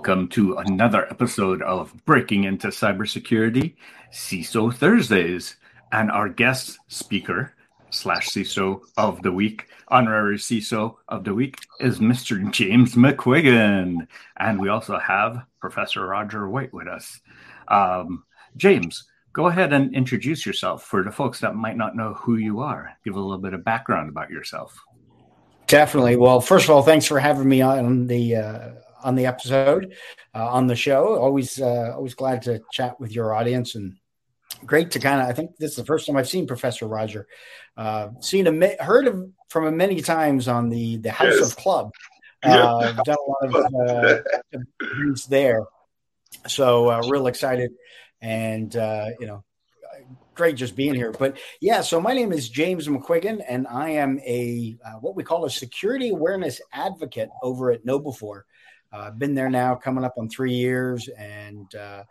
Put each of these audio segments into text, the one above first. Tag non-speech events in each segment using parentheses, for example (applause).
Welcome to another episode of Breaking into Cybersecurity, CISO Thursdays. And our guest speaker slash CISO of the week, honorary CISO of the week, is Mr. James McQuiggan. And we also have Professor Roger White with us. Um, James, go ahead and introduce yourself for the folks that might not know who you are. Give a little bit of background about yourself. Definitely. Well, first of all, thanks for having me on the uh, on the episode uh, on the show. Always uh, always glad to chat with your audience and great to kind of. I think this is the first time I've seen Professor Roger. Uh, seen him, heard of from him many times on the the House yes. of Club. (laughs) Uh, yeah. Done a lot of uh, there, so uh, real excited and uh, you know great just being here. But yeah, so my name is James McQuiggan, and I am a uh, what we call a security awareness advocate over at KnowBe4. I've uh, been there now, coming up on three years, and uh,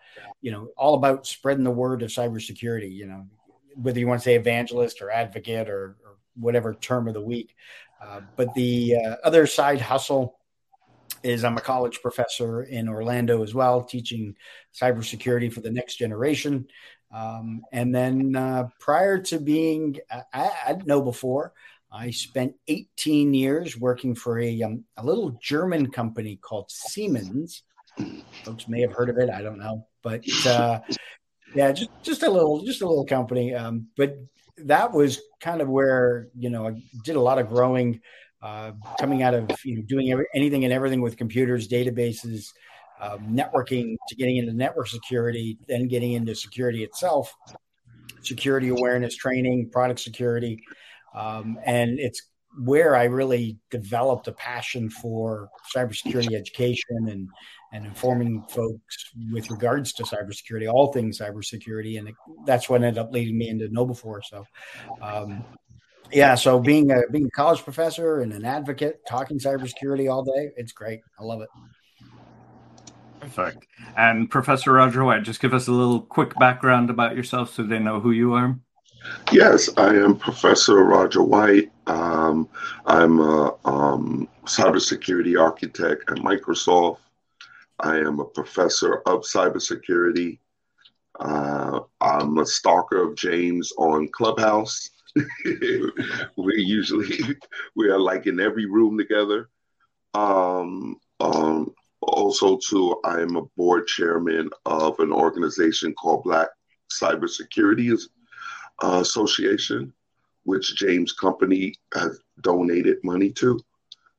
you know, all about spreading the word of cybersecurity. You know, whether you want to say evangelist or advocate or, or whatever term of the week. Uh, but the uh, other side hustle is I'm a college professor in Orlando as well, teaching cybersecurity for the next generation. Um, and then uh, prior to being at, at KnowBe4, I spent 18 years working for a, um, a little German company called Siemens. Folks may have heard of it. I don't know, but uh, yeah, just just a little just a little company. Um, but that was kind of where you know I did a lot of growing, uh, coming out of you know doing every, anything and everything with computers, databases, um, networking to getting into network security, then getting into security itself, security awareness training, product security, um, and it's where I really developed a passion for cybersecurity education and and informing folks with regards to cybersecurity, all things cybersecurity, and it, that's what ended up leading me into KnowBe4. So, um, yeah, so being a being a college professor and an advocate, talking cybersecurity all day, it's great. I love it. Perfect. And Professor Roger White, just give us a little quick background about yourself so they know who you are. Yes, I am Professor Roger White. Um, I'm a um, cybersecurity architect at Microsoft. I am a professor of cybersecurity. Uh, I'm a stalker of James on Clubhouse. (laughs) we usually (laughs) we are like in every room together. Um, um, also, too, I am a board chairman of an organization called Black Cybersecurity uh, Association, which James Company has donated money to.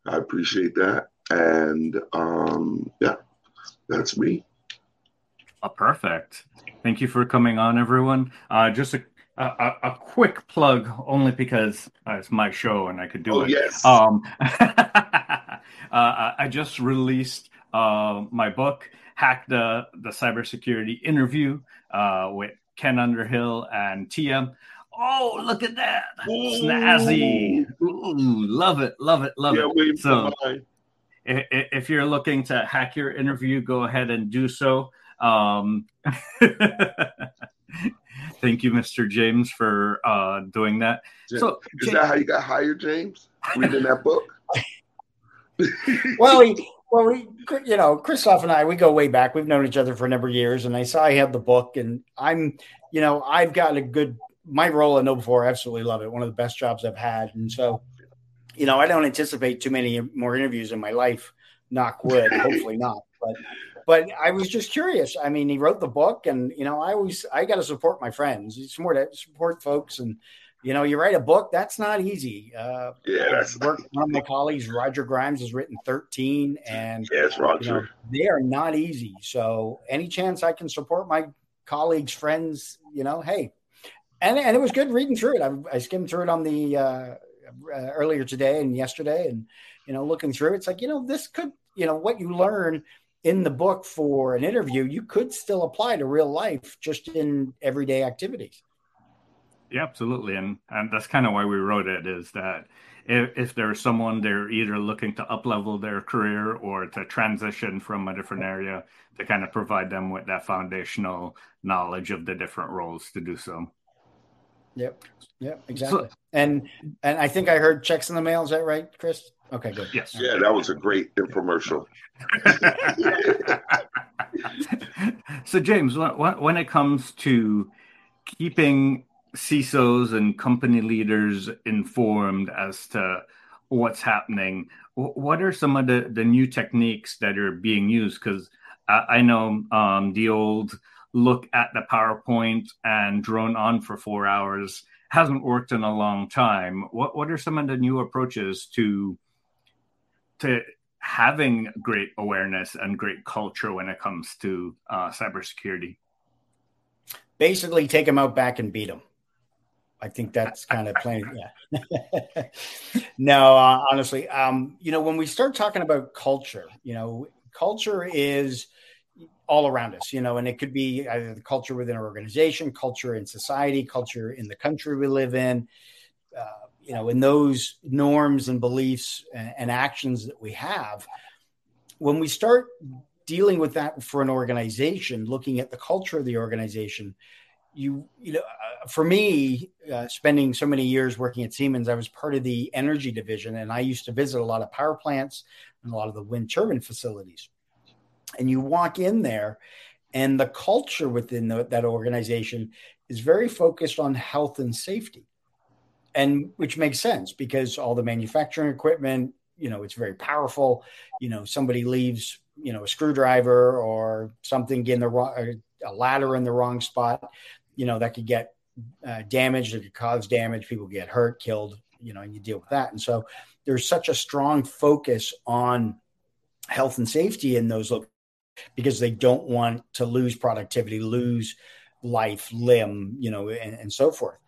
I appreciate that, and um, yeah, that's me. Oh, perfect. Thank you for coming on, everyone. Uh, just a, a, a quick plug, only because uh, it's my show and I could do oh, it. Yes. Um, (laughs) uh, I just released uh, my book, Hack the the Cybersecurity Interview, uh, with Ken Underhill and Tia. Oh, look at that! Ooh. Snazzy. Ooh, love it, love it, love yeah, it. So, if, if you're looking to hack your interview, go ahead and do so. Um, (laughs) thank you, Mr. James, for uh, doing that. So, is James, that how you got hired, James? (laughs) Reading that book? well, he, well, we, you know, Christoph and I, we go way back. We've known each other for a number of years, and I saw he had the book, and I'm, you know, I've got a good. My role at KnowBe4, I absolutely love it. One of the best jobs I've had, and so, you know, I don't anticipate too many more interviews in my life. Knock wood, hopefully not. But, but I was just curious. I mean, he wrote the book, and you know, I always I got to support my friends. It's more to support folks and you know, you write a book, that's not easy. Uh, yeah, that's work, one of my colleagues, Roger Grimes, has written 13, and yes, Roger, you know, they are not easy. So, any chance I can support my colleagues, friends, you know, hey, and and it was good reading through it. I, I skimmed through it on the uh, uh, earlier today and yesterday, and you know, looking through, it's like you know, this could, you know, what you learn in the book for an interview, you could still apply to real life, just in everyday activities. Yeah, absolutely, and and that's kind of why we wrote it. Is that if, if there's someone they're either looking to up level their career or to transition from a different area, to kind of provide them with that foundational knowledge of the different roles to do so. Yep. Yep. Exactly. So, and and I think I heard checks in the mail. Is that right, Chris? Okay, good. Yes. Yeah, that was a great infomercial. (laughs) so, James, when it comes to keeping CISOs and company leaders informed as to what's happening, what are some of the, the new techniques that are being used? Because I, I, know um, the old look at the PowerPoint and drone on for four hours hasn't worked in a long time. What what are some of the new approaches to to having great awareness and great culture when it comes to uh, cybersecurity? Basically, take them out back and beat them. I think that's kind of plain. Yeah. (laughs) no, uh, honestly, um, you know, when we start talking about culture, you know, culture is all around us, you know, and it could be either the culture within our organization, culture in society, culture in the country we live in, uh, you know, in those norms and beliefs and, and actions that we have. When we start dealing with that for an organization, looking at the culture of the organization, you you know uh, for me uh, spending so many years working at siemens i was part of the energy division and i used to visit a lot of power plants and a lot of the wind turbine facilities. And you walk in there and the culture within the, that organization is very focused on health and safety and which makes sense because all the manufacturing equipment you know it's very powerful. You know somebody leaves you know a screwdriver or something in the wrong a ladder in the wrong spot you know that could get uh, damaged it could cause damage people get hurt killed you know and you deal with that and so there's such a strong focus on health and safety in those because they don't want to lose productivity, lose life, limb, you know, and, and so forth.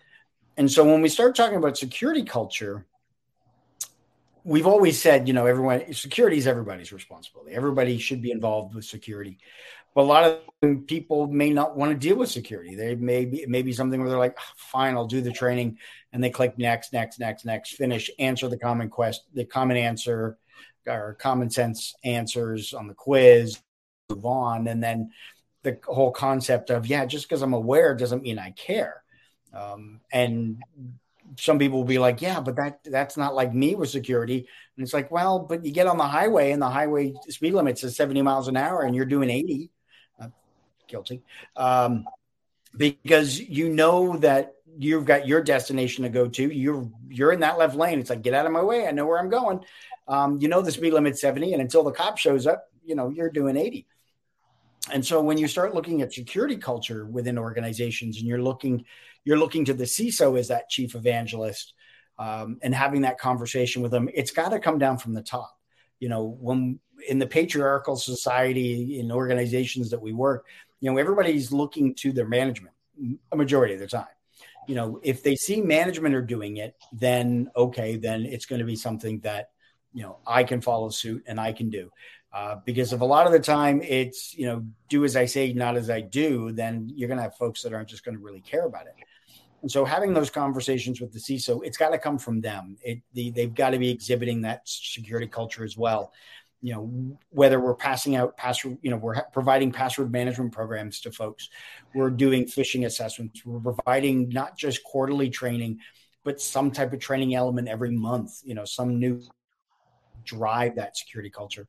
And so when we start talking about security culture, we've always said, you know, everyone security is everybody's responsibility. Everybody should be involved with security. But a lot of people may not want to deal with security. They may be maybe something where they're like, fine, I'll do the training, and they click next, next, next, next, finish, answer the common quest, the common answer, or common sense answers on the quiz, move on. And then the whole concept of, yeah, just because I'm aware doesn't mean I care. Um, and some people will be like, yeah, but that that's not like me with security. And it's like, well, but you get on the highway and the highway speed limit says 70 miles an hour and you're doing 80. Uh, guilty. Um, because you know that you've got your destination to go to. You're you're in that left lane. It's like, get out of my way. I know where I'm going. Um, you know the speed limit 70, and until the cop shows up, you know, you're doing 80 and so when you start looking at security culture within organizations and you're looking you're looking to the ciso as that chief evangelist um, and having that conversation with them it's got to come down from the top. You know when in the patriarchal society in organizations that we work you know everybody's looking to their management a majority of the time. You know if they see management are doing it then okay then it's going to be something that you know i can follow suit and i can do uh, because if a lot of the time it's you know do as I say, not as I do, then you're going to have folks that aren't just going to really care about it. And so having those conversations with the CISO, it's got to come from them. It, the, they've got to be exhibiting that security culture as well. You know, whether we're passing out password, you know, we're providing password management programs to folks. We're doing phishing assessments. We're providing not just quarterly training, but some type of training element every month. You know, some new drive that security culture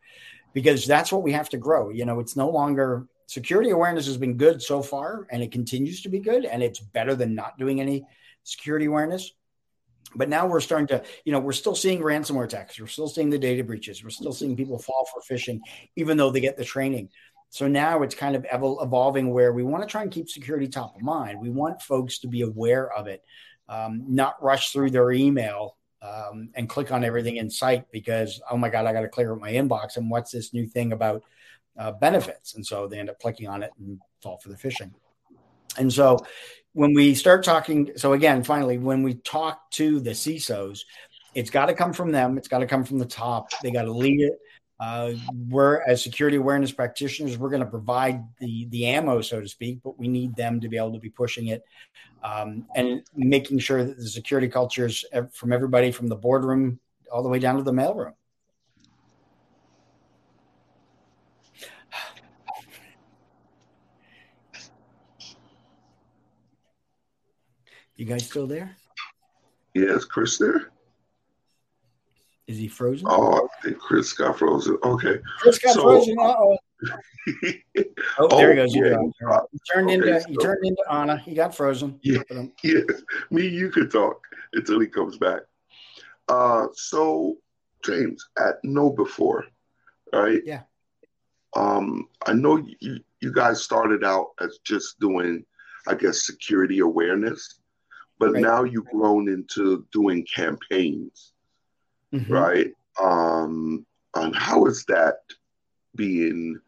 because that's what we have to grow. You know, it's no longer security awareness has been good so far and it continues to be good and it's better than not doing any security awareness. But now we're starting to, you know, we're still seeing ransomware attacks. We're still seeing the data breaches. We're still seeing people fall for phishing, even though they get the training. So now it's kind of evolving where we want to try and keep security top of mind. We want folks to be aware of it, um, not rush through their email um, and click on everything in sight because oh my god, I got to clear up my inbox and what's this new thing about uh, benefits? And so they end up clicking on it and fall for the phishing. And so when we start talking, so again, finally, when we talk to the CISOs, it's got to come from them. It's got to come from the top. They got to lead it. Uh, we're as security awareness practitioners, we're going to provide the the ammo, so to speak, but we need them to be able to be pushing it um, and making sure that the security culture is from everybody from the boardroom all the way down to the mailroom. You guys still there? Yeah, is Chris there? Is he frozen? Oh, I think Chris got frozen. Okay. Chris got so, frozen. Uh-oh. (laughs) oh, there he goes. Yeah. He turned okay, into so, he turned into Anna. He got frozen. Yeah, yeah. (laughs) Me, you could talk until he comes back. Uh, so James, at KnowBe4, right? Yeah. Um, I know you you guys started out as just doing, I guess, security awareness, but right. now you've grown into doing campaigns, mm-hmm. right? Um, and how is that being,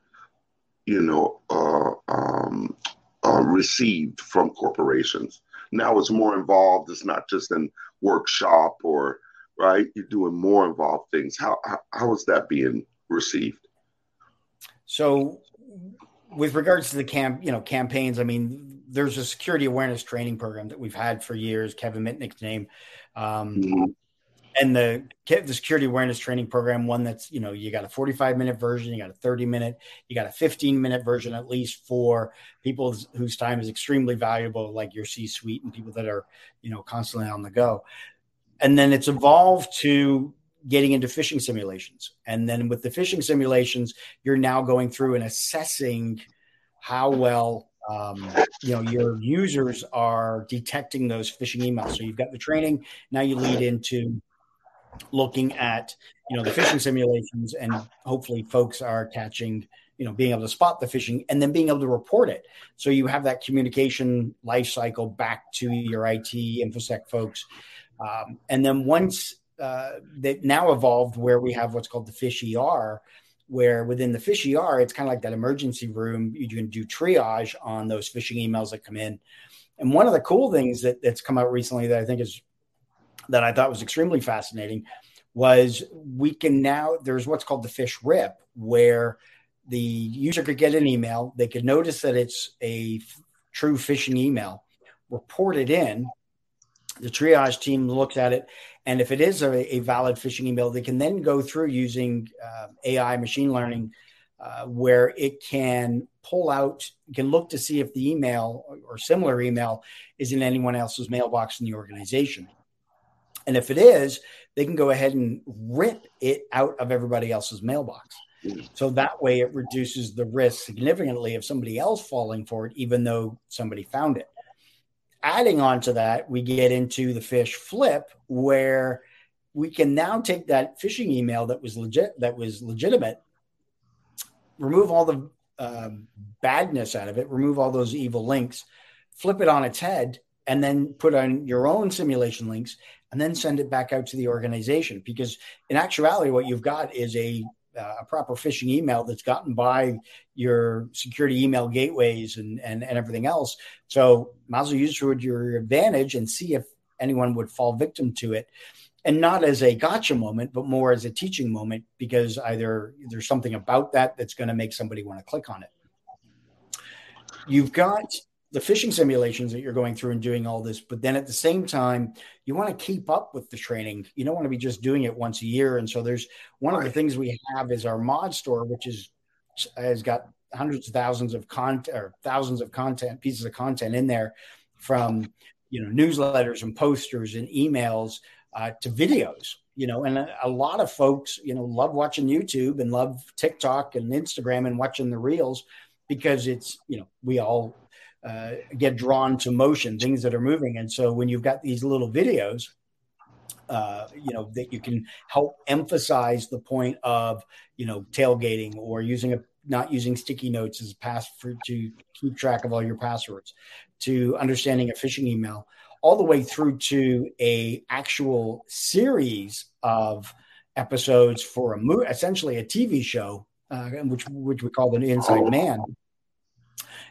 you know, uh, um, uh, received from corporations? Now it's more involved. It's not just in workshop or right. You're doing more involved things. How how, how is that being received? So with regards to the camp, you know, campaigns, I mean, there's a security awareness training program that we've had for years, Kevin Mitnick's name. Um, mm-hmm. And the the security awareness training program, one that's you know you got a 45 minute version, you got a 30 minute, you got a 15 minute version at least for people whose time is extremely valuable, like your C suite and people that are you know constantly on the go. And then it's evolved to getting into phishing simulations. And then with the phishing simulations, you're now going through and assessing how well um, you know your users are detecting those phishing emails. So you've got the training. Now you lead into looking at you know the phishing simulations, and hopefully folks are catching you know being able to spot the phishing and then being able to report it. So you have that communication life cycle back to your IT infosec folks. Um, and then once uh, that now evolved where we have what's called the Phish ER, where within the Phish ER, it's kind of like that emergency room. You can do triage on those phishing emails that come in. And one of the cool things that, that's come out recently that I think is that I thought was extremely fascinating was we can now there's what's called the PhishRIP, where the user could get an email, they could notice that it's a f- true phishing email, report it in. The triage team looks at it and if it is a, a valid phishing email, they can then go through using uh, AI machine learning, uh, where it can pull out, can look to see if the email or similar email is in anyone else's mailbox in the organization. And if it is, they can go ahead and rip it out of everybody else's mailbox. So that way it reduces the risk significantly of somebody else falling for it, even though somebody found it adding on to that, we get into the PhishFlip, where we can now take that phishing email that was legit, that was legitimate, remove all the um, badness out of it, remove all those evil links, flip it on its head, and then put on your own simulation links, and then send it back out to the organization. Because in actuality, what you've got is a uh, a proper phishing email that's gotten by your security email gateways and, and, and everything else. So might as well use it to your advantage and see if anyone would fall victim to it. And not as a gotcha moment, but more as a teaching moment, because either there's something about that that's going to make somebody want to click on it. You've got the phishing simulations that you're going through and doing all this, but then at the same time, you want to keep up with the training. You don't want to be just doing it once a year. And so there's one of the things we have is our ModStore, which is has got hundreds of thousands of content or thousands of content pieces of content in there from you know newsletters and posters and emails uh, to videos you know and a, a, lot of folks you know love watching youtube and love tiktok and instagram and watching the reels because it's you know we all uh, get drawn to motion, things that are moving. And so when you've got these little videos, uh, you know, that you can help emphasize the point of, you know, tailgating or using a not using sticky notes as a pass for to keep track of all your passwords, to understanding a phishing email, all the way through to a actual series of episodes for a mo- essentially a TV show, uh, which which we call the Inside Man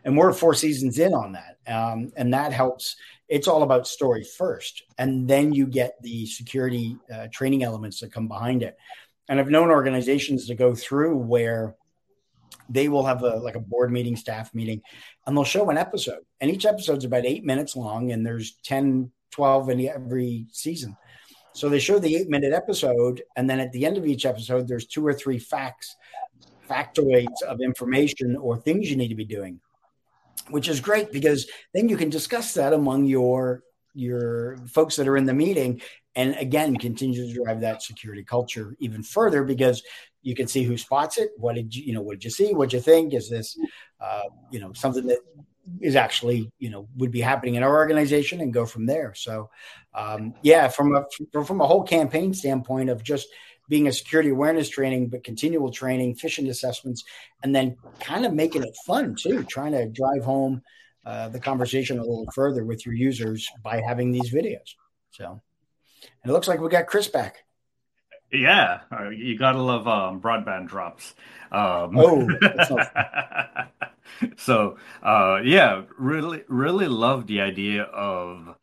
and we're four seasons in on that. Um, and that helps. It's all about story first and then you get the security uh, training elements that come behind it. And i've known organizations to go through where they will have a like a board meeting staff meeting and they'll show an episode. And each episode's about eight minutes long and there's 10 12 in every season. So they show the eight minute episode and then at the end of each episode there's two or three facts factoids of information or things you need to be doing which is great because then you can discuss that among your your folks that are in the meeting. And again continue to drive that security culture even further because you can see who spots it. What did you you know what did you see? What you think? Is this uh, you know something that is actually you know would be happening in our organization and go from there. So um, yeah from a from a whole campaign standpoint of just being a security awareness training but continual training phishing assessments and then kind of making it fun too trying to drive home uh, the conversation a little further with your users by having these videos. So and it looks like we got chris back. Yeah uh, you gotta love um, broadband drops. Um, oh (laughs) so uh, yeah, really, really love the idea of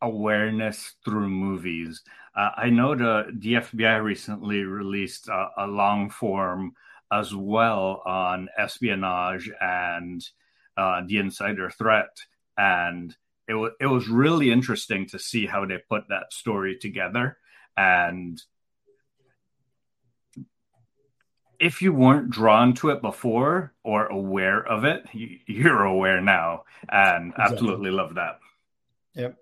awareness through movies. Uh, I know the the FBI recently released a, a, long form as well on espionage and uh, the insider threat, and it was it was really interesting to see how they put that story together and if you weren't drawn to it before or aware of it, you're aware now, and exactly. absolutely love that. Yep.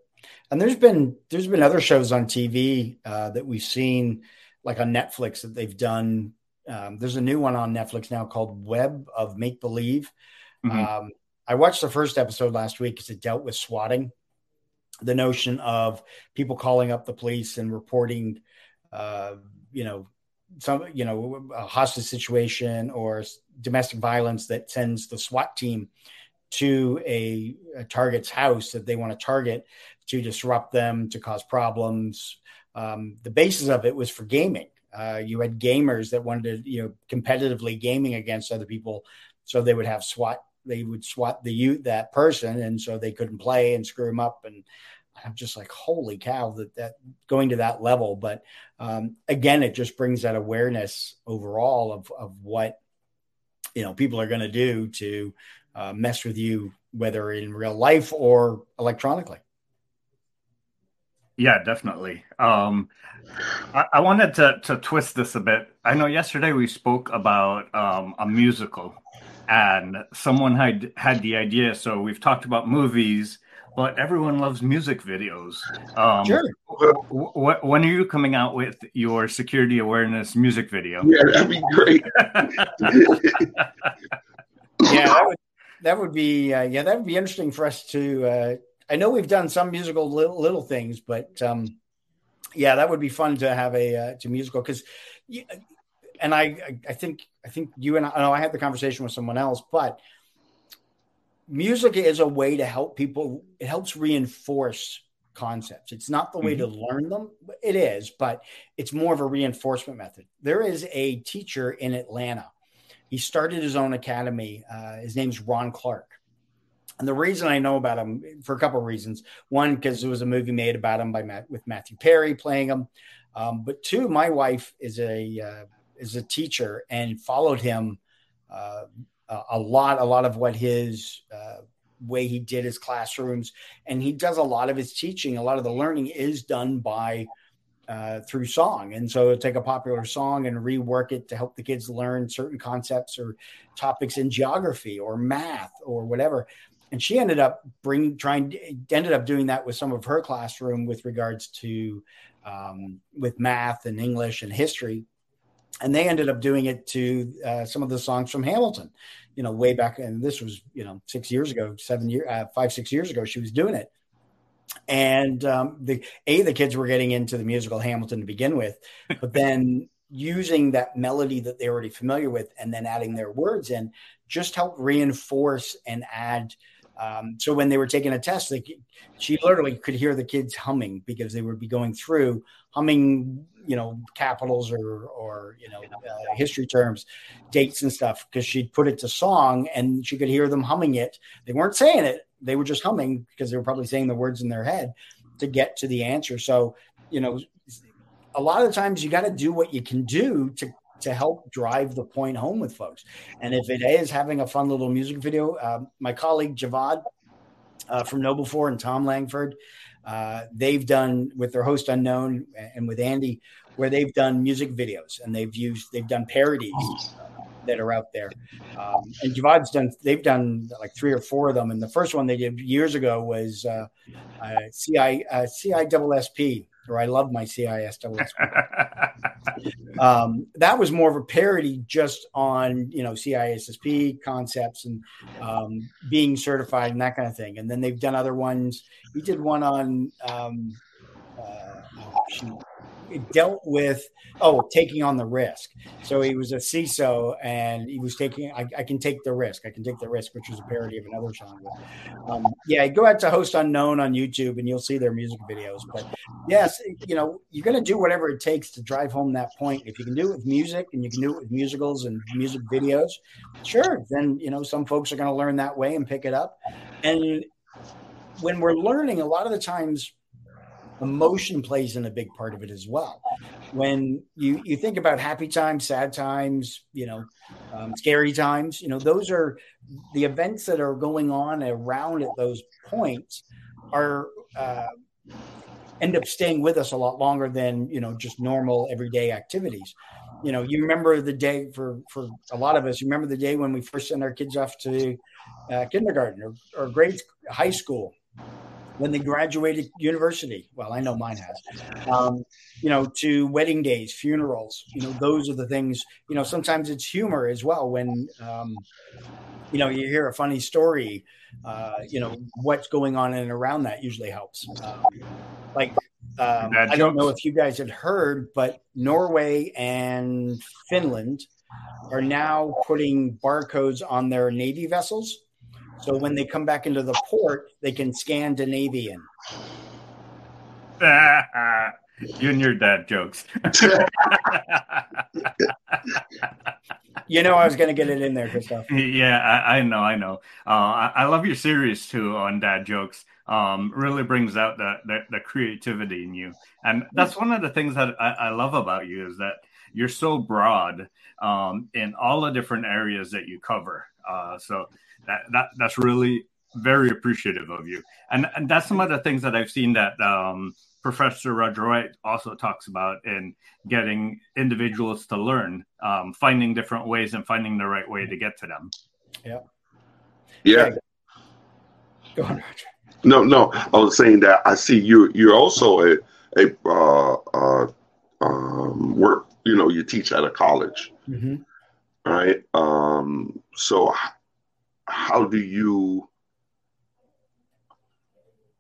And there's been there's been other shows on TV uh, that we've seen, like on Netflix, that they've done. Um, there's a new one on Netflix now called Web of Make Believe. Mm-hmm. Um, I watched the first episode last week because it dealt with swatting, the notion of people calling up the police and reporting, uh, you know, some you know a hostage situation or domestic violence that sends the SWAT team to a, a target's house that they want to target to disrupt them to cause problems. Um, the basis of it was for gaming. Uh, you had gamers that wanted to you know competitively gaming against other people, so they would have SWAT. They would SWAT the you that person, and so they couldn't play and screw them up and I'm just like, holy cow, that that going to that level. But um, again, it just brings that awareness overall of of what you know people are going to do to uh, mess with you, whether in real life or electronically. Yeah, definitely. Um, I, I, wanted to to twist this a bit. I know yesterday we spoke about um, a musical, and someone had had the idea. So we've talked about movies but everyone loves music videos. Um, sure. W- w- when are you coming out with your security awareness music video? Yeah, that'd be great. (laughs) yeah, that would that would be uh, yeah that would be interesting for us to. Uh, I know we've done some musical little, little things, but um, yeah, that would be fun to have a uh, to musical because. And I, I think, I think you and I, I know I had the conversation with someone else, but music is a way to help people it helps reinforce concepts it's not the way mm-hmm. to learn them it is but it's more of a reinforcement method there is a teacher in atlanta he started his own academy uh, his name's ron clark and the reason I know about him for a couple of reasons. One, because there was a movie made about him by Matt, with Matthew Perry playing him. Um, but two, my wife is a uh, is a teacher and followed him uh, a lot, a lot of what his uh, way he did his classrooms, and he does a lot of his teaching. A lot of the learning is done by uh, through song, and so take a popular song and rework it to help the kids learn certain concepts or topics in geography or math or whatever. And she ended up bringing, trying, ended up doing that with some of her classroom with regards to um, with math and English and history and they ended up doing it to uh, some of the songs from Hamilton, you know, way back. And this was, you know, six years ago, seven year, uh, five, six years ago, she was doing it. And um, the a the kids were getting into the musical Hamilton to begin with, but then using that melody that they're already familiar with and then adding their words in just helped reinforce and add um, so when they were taking a test, they, she literally could hear the kids humming because they would be going through humming, you know, capitals or or you know uh, history terms, dates and stuff because she'd put it to song and she could hear them humming it. They weren't saying it; they were just humming because they were probably saying the words in their head to get to the answer. So you know, a lot of times you got to do what you can do to to help drive the point home with folks. And if it is having a fun little music video, uh, my colleague Javvad uh, from KnowBe4 and Thom Langford, uh, they've done with their host unknown and with Andy, where they've done music videos and they've used they've done parodies that are out there. Um, and Javvad's done, they've done like three or four of them. And the first one they did years ago was uh, uh, CI, uh, CISSP, I love my CISSP. (laughs) um, that was more of a parody just on, you know, CISSP concepts and um, being certified and that kind of thing. And then they've done other ones. We did one on, um, uh, oh, dealt with oh taking on the risk. So he was a CISO and he was taking. I, I, can take the risk. I can take the risk, which is a parody of another song. Um, yeah, go out to Host Unknown on YouTube and you'll see their music videos. But yes, you know you're going to do whatever it takes to drive home that point. If you can do it with music and you can do it with musicals and music videos, sure. Then you know some folks are going to learn that way and pick it up. And when we're learning, a lot of the times emotion plays in a big part of it as well. When you you think about happy times, sad times, you know, um, scary times, you know, those are the events that are going on around at those points are uh, end up staying with us a lot longer than you know just normal everyday activities. You know, you remember the day for for a lot of us. You remember the day when we first sent our kids off to uh, kindergarten or, or grade high school when they graduated university. Well, I know mine has. Um, you know, to wedding days, funerals. You know, those are the things. You know, sometimes it's humor as well when. Um, you know, you hear a funny story. Uh, you know, what's going on and around that usually helps. Um, like um, I don't know if you guys had heard, but Norway and Finland are now putting barcodes on their Navy vessels so when they come back into the port, they can Scandinavian. (laughs) you and your dad jokes. (laughs) you know, I was going to get it in there, Christoph. Yeah, I, I know, I know. Uh, I, I, love your series too on dad jokes. Um, really brings out the, the, the creativity in you, and that's one of the things that I, I love about you is that you're so broad um, in all the different areas that you cover. Uh, so that, that that's really very appreciative of you. And, and that's some of the things that I've seen that um, Professor Roger White also talks about in getting individuals to learn, um, finding different ways and finding the right way to get to them. Yeah. Yeah. Go on, Roger. No, no. I was saying that I see you. You're also a a uh, uh, um, work. You know, you teach at a college, mm-hmm. right? Um, so how do you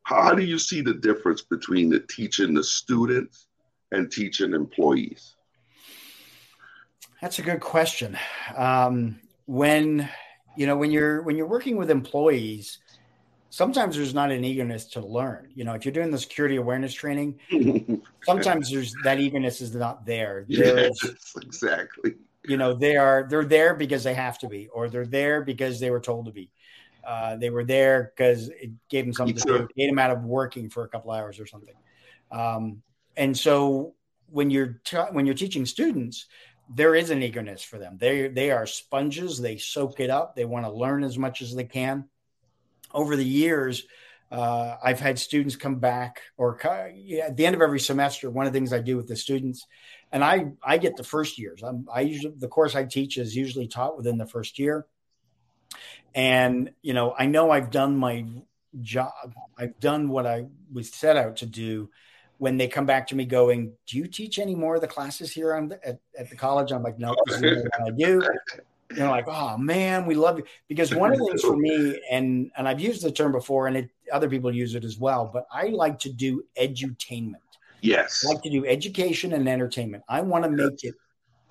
how do you see the difference between the teaching the students and teaching employees? That's a good question. Um, when you know when you're when you're working with employees, sometimes there's not an eagerness to learn. You know, if you're doing the security awareness training, (laughs) sometimes there's that eagerness is not there. Yes, exactly you know they are they're there because they have to be or they're there because they were told to be. Uh, they were there because it gave them something to do, get them out of working for a couple hours or something. Um, and so when you're t- when you're teaching students there is an eagerness for them. They they are sponges. They soak it up. They want to learn as much as they can. Over the years uh, I've had students come back, or yeah, at the end of every semester, one of the things I do with the students and I I get the first years. I'm, I usually the course I teach is usually taught within the first year, and you know I know I've done my job. I've done what I was set out to do. When they come back to me going, "Do you teach any more of the classes here on the, at, at the college?" I'm like, "No, I do." You know, like, "Oh man, we love you." Because one of the things for me, and and I've used the term before, and it, other people use it as well, but I like to do edutainment Yes. I like to do education and entertainment. I want to make it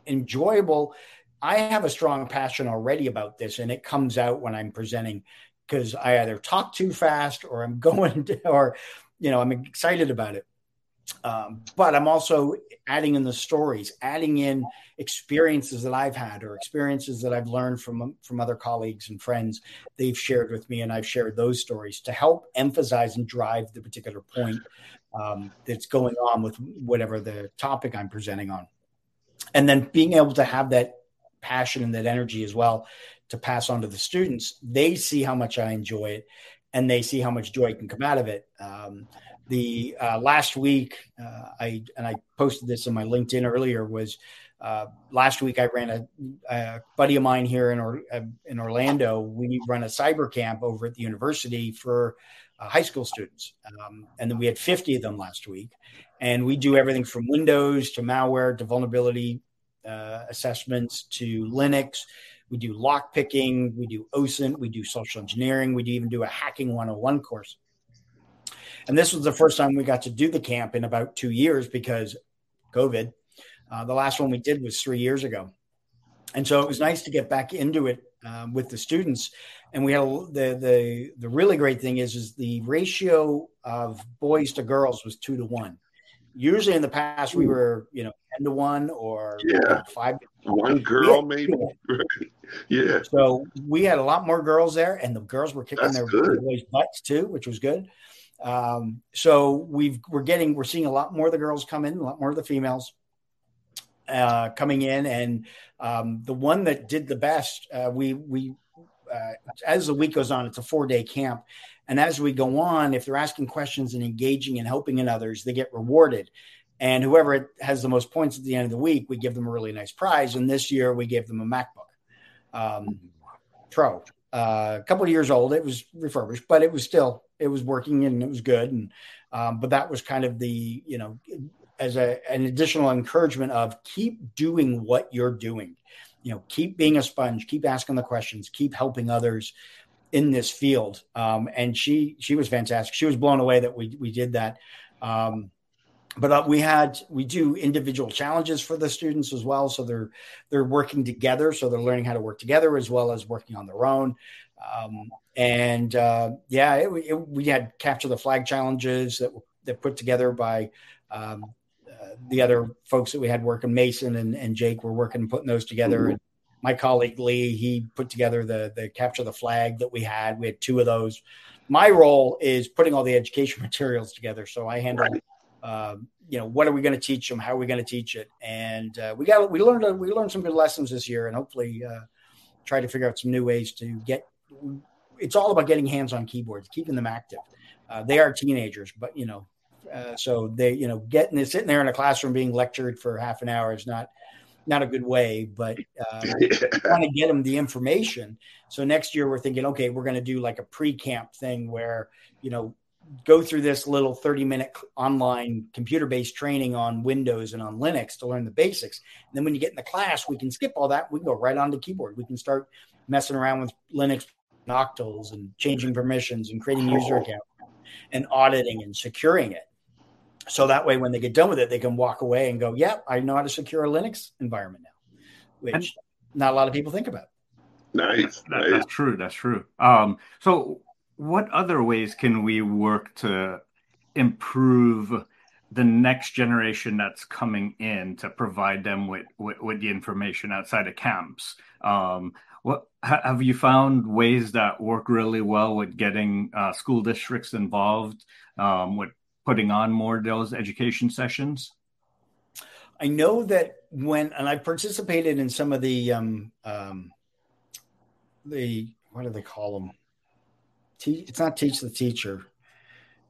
enjoyable. I have a strong passion already about this, and it comes out when I'm presenting because I either talk too fast or I'm (laughs) going to, or, you know, I'm excited about it. Um, but I'm also adding in the stories, adding in experiences that I've had or experiences that I've learned from from other colleagues and friends they've shared with me, and I've shared those stories to help emphasize and drive the particular point um, that's going on with whatever the topic I'm presenting on. And then being able to have that passion and that energy as well to pass on to the students, they see how much I enjoy it and they see how much joy can come out of it. Um, the uh, last week, uh, I and I posted this on my LinkedIn earlier was uh, last week I ran a, a, buddy of mine here in or, in Orlando. We run a cyber camp over at the university for uh, high school students, um, and then we had 50 of them last week. And we do everything from Windows to malware to vulnerability uh, assessments to Linux. We do lock picking, we do OSINT, we do social engineering, we do even do a hacking 101 course. And this was the first time we got to do the camp in about two years because COVID. Uh, the last one we did was three years ago. And so it was nice to get back into it um, with the students. And we had the the the really great thing is is the ratio of boys to girls was two to one. Usually in the past we were you know ten to one or yeah. You know, five. One girl maybe. (laughs) yeah. So we had a lot more girls there, and the girls were kicking That's their good. boys' butts too, which was good. Um, so we've we're getting we're seeing a lot more of the girls come in, a lot more of the females uh, coming in, and um, the one that did the best, uh, we we uh, as the week goes on, it's a four day camp, and as we go on, if they're asking questions and engaging and helping in others, they get rewarded. And whoever has the most points at the end of the week, we give them a really nice prize. And this year, we gave them a MacBook um, Pro. Uh, a couple years old. It was refurbished, but it was still it was working and it was good. And um, but that was kind of the you know as a, an additional encouragement of keep doing what you're doing. You know, keep being a sponge, keep asking the questions, keep helping others in this field. Um, and she she was fantastic. She was blown away that we we did that. Um, but uh, we had we do individual challenges for the students as well so they're they're working together so they're learning how to work together as well as working on their own um, and uh, yeah it, it, we had capture the flag challenges that that put together by um, uh, the other folks that we had working mason and, and jake were working putting those together mm-hmm. and my colleague lee he put together the the capture the flag that we had we had two of those my role is putting all the education (laughs) materials together so i handle right um, you know, what are we going to teach them? How are we going to teach it? And uh, we got we learned we learned some good lessons this year, and hopefully uh, try to figure out some new ways to get. It's all about getting hands on keyboards, keeping them active. Uh, they are teenagers, but you know, uh, so they you know getting sitting there in a classroom being lectured for half an hour is not not a good way, but uh, (laughs) want to get them the information. So next year we're thinking, okay, we're going to do like a pre-camp thing where you know go through this little 30 minute online computer based training on Windows and on Linux to learn the basics. And then when you get in the class, we can skip all that. We can go right on the keyboard. We can start messing around with Linux octals and changing permissions and creating user oh. accounts and auditing and securing it. So that way, when they get done with it, they can walk away and go, "Yeah, I know how to secure a Linux environment now," which and, not a lot of people think about. Nice, that, nice. That's true. That's true. Um, so what other ways can we work to improve the next generation that's coming in to provide them with, with, with the information outside of camps? Um, what have you found ways that work really well with getting uh, school districts involved um, with putting on more of those education sessions? I know that when, and I've participated in some of the, um, um, the what do they call them? Te- it's not teach the teacher.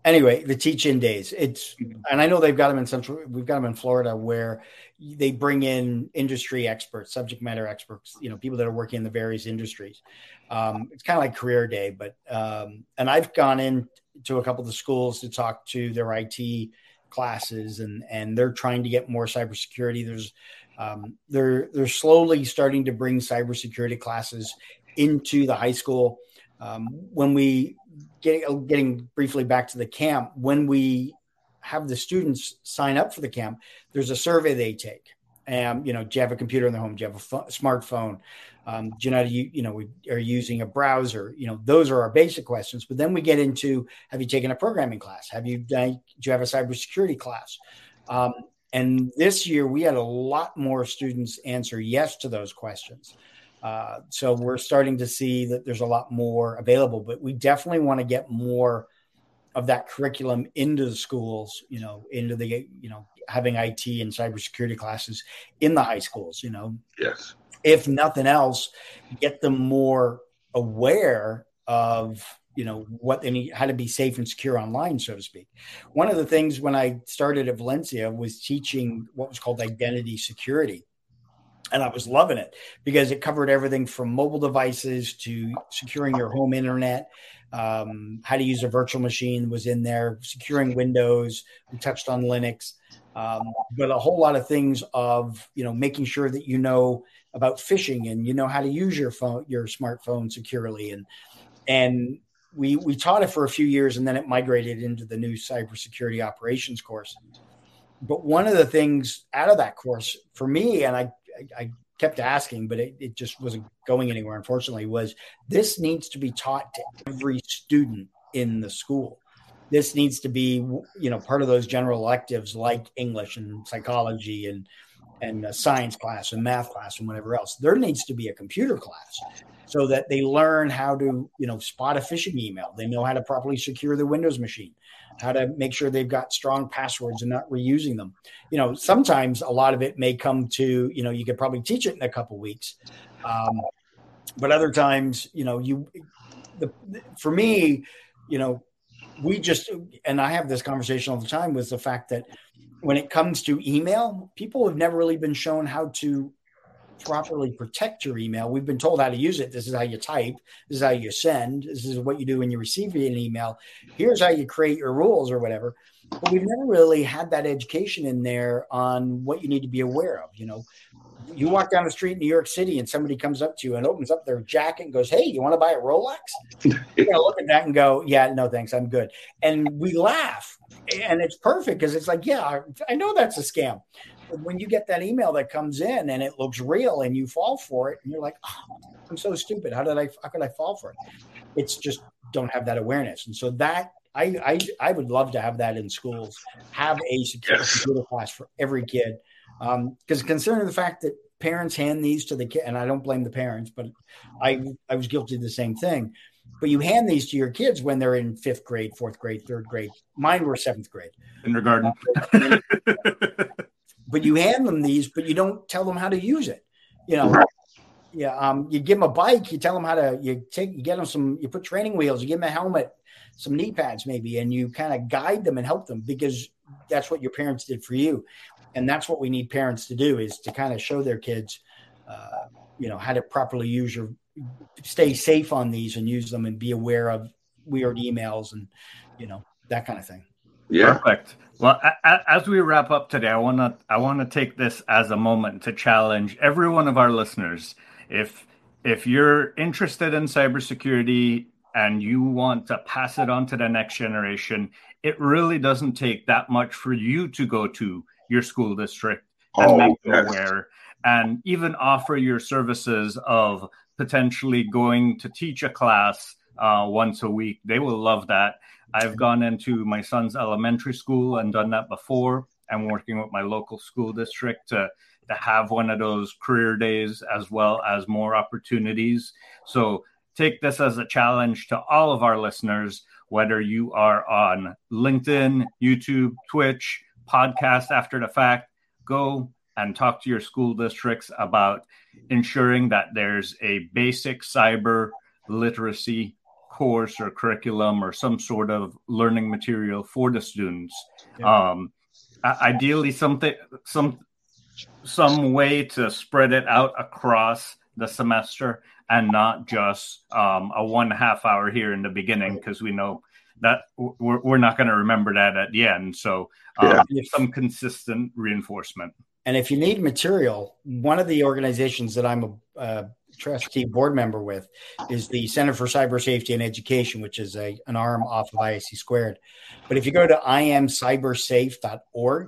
Anyway, the teach in days. It's mm-hmm. and I know they've got them in central. We've got them in Florida where they bring in industry experts, subject matter experts. You know, people that are working in the various industries. Um, it's kind of like career day, but um, and I've gone in to a couple of the schools to talk to their IT classes, and and they're trying to get more cybersecurity. There's um, they're they're slowly starting to bring cybersecurity classes into the high school um, when we get, getting briefly back to the camp, when we have the students sign up for the camp, there's a survey they take. And you know, do you have a computer in the home? Do you have a smartphone? Um, do you know you, you know we are using a browser? You know, those are our basic questions. But then we get into: Have you taken a programming class? Have you done? Do you have a cybersecurity class? Um, and this year, we had a lot more students answer yes to those questions. Uh, so we're starting to see that there's a lot more available, but we definitely want to get more of that curriculum into the schools, you know, into the, you know, having IT and cybersecurity classes in the high schools, you know. Yes. If nothing else, get them more aware of, you know, what they need, how to be safe and secure online, so to speak. One of the things when I started at Valencia was teaching what was called identity security and I was loving it because it covered everything from mobile devices to securing your home internet. Um, how to use a virtual machine was in there, securing Windows. We touched on Linux, um, but a whole lot of things of you know making sure that you know about phishing and you know how to use your phone, your smartphone securely, and and we we taught it for a few years, and then it migrated into the new cybersecurity operations course. But one of the things out of that course for me, and I I kept asking, but it, it just wasn't going anywhere, unfortunately, was this needs to be taught to every student in the school. This needs to be, you know, part of those general electives like English and psychology and and science class and math class and whatever else. There needs to be a computer class so that they learn how to, you know, spot a phishing email. They know how to properly secure the Windows machine how to make sure they've got strong passwords and not reusing them. You know, sometimes a lot of it may come to, you know, you could probably teach it in a couple weeks. Um, but other times, you know, you, the, for me, you know, we just, and I have this conversation all the time with the fact that when it comes to email, people have never really been shown how to properly protect your email. We've been told how to use it. This is how you type. This is how you send. This is what you do when you receive an email. Here's how you create your rules or whatever. But we've never really had that education in there on what you need to be aware of. You know, you walk down the street in New York City and somebody comes up to you and opens up their jacket and goes, Hey, you want to buy a Rolex? You're going to look at that and go, Yeah, no, thanks. I'm good. And we laugh. And it's perfect because it's like, Yeah, I know that's a scam when you get that email that comes in and it looks real and you fall for it and you're like, oh, I'm so stupid. How did I, how could I fall for it? It's just don't have that awareness. And so that I, I, I would love to have that in schools, have a secure yes. computer class for every kid. Um, cause considering the fact that parents hand these to the kid, and I don't blame the parents, but I, I was guilty of the same thing. But you hand these to your kids when they're in fifth grade, fourth grade, third grade. Mine were seventh grade. Kindergarten. (laughs) (laughs) but you hand them these, but you don't tell them how to use it. You know, yeah. Um, you give them a bike, you tell them how to. You take, you get them some. You put training wheels, you give them a helmet, some knee pads maybe, and you kind of guide them and help them because that's what your parents did for you, and that's what we need parents to do is to kind of show their kids, uh, you know, how to properly use your, stay safe on these and use them and be aware of weird emails and, you know, that kind of thing. Yeah. Perfect. Well, a- as we wrap up today, I want to I want to take this as a moment to challenge every one of our listeners. If if you're interested in cybersecurity and you want to pass it on to the next generation, it really doesn't take that much for you to go to your school district and oh, make them yes. aware and even offer your services of potentially going to teach a class uh, once a week. They will love that. I've gone into my son's elementary school and done that before. I'm working with my local school district to, to have one of those career days as well as more opportunities. So take this as a challenge to all of our listeners, whether you are on LinkedIn, YouTube, Twitch, podcast after the fact, go and talk to your school districts about ensuring that there's a basic cyber literacy course or curriculum or some sort of learning material for the students. Yeah. Um, ideally, something some some way to spread it out across the semester and not just um, a one half hour here in the beginning because we know that we're, we're not going to remember that at the end. So um, yeah. some consistent reinforcement. And if you need material, one of the organizations that I'm a, a trustee board member with is the Center for Cyber Safety and Education, which is a, an arm off of ISC squared. But if you go to imcybersafe.org,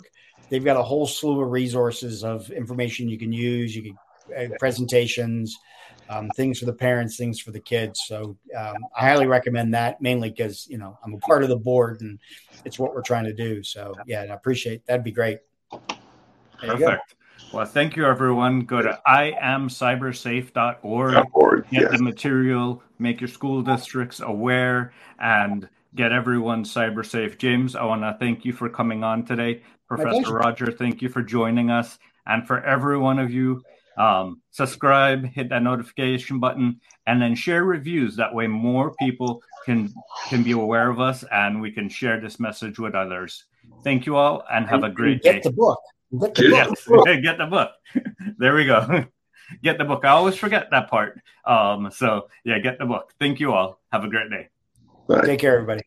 they've got a whole slew of resources of information you can use. You can uh, presentations, um, things for the parents, things for the kids. So um, I highly recommend that, mainly because you know I'm a part of the board and it's what we're trying to do. So yeah, I appreciate that'd be great. Perfect. Well, thank you, everyone. Go to iamcybersafe.org, get yes. the material, make your school districts aware, and get everyone cyber safe. James, I want to thank you for coming on today. Professor Roger, thank you for joining us. And for every one of you, um, subscribe, hit that notification button, and then share reviews. That way, more people can can be aware of us, and we can share this message with others. Thank you all, and have and, a great get day. the book Get the Yes, book. get the book. (laughs) There we go. (laughs) Get the book. I always forget that part. Um, so yeah, get the book. Thank you all. Have a great day. Bye. Take care, everybody.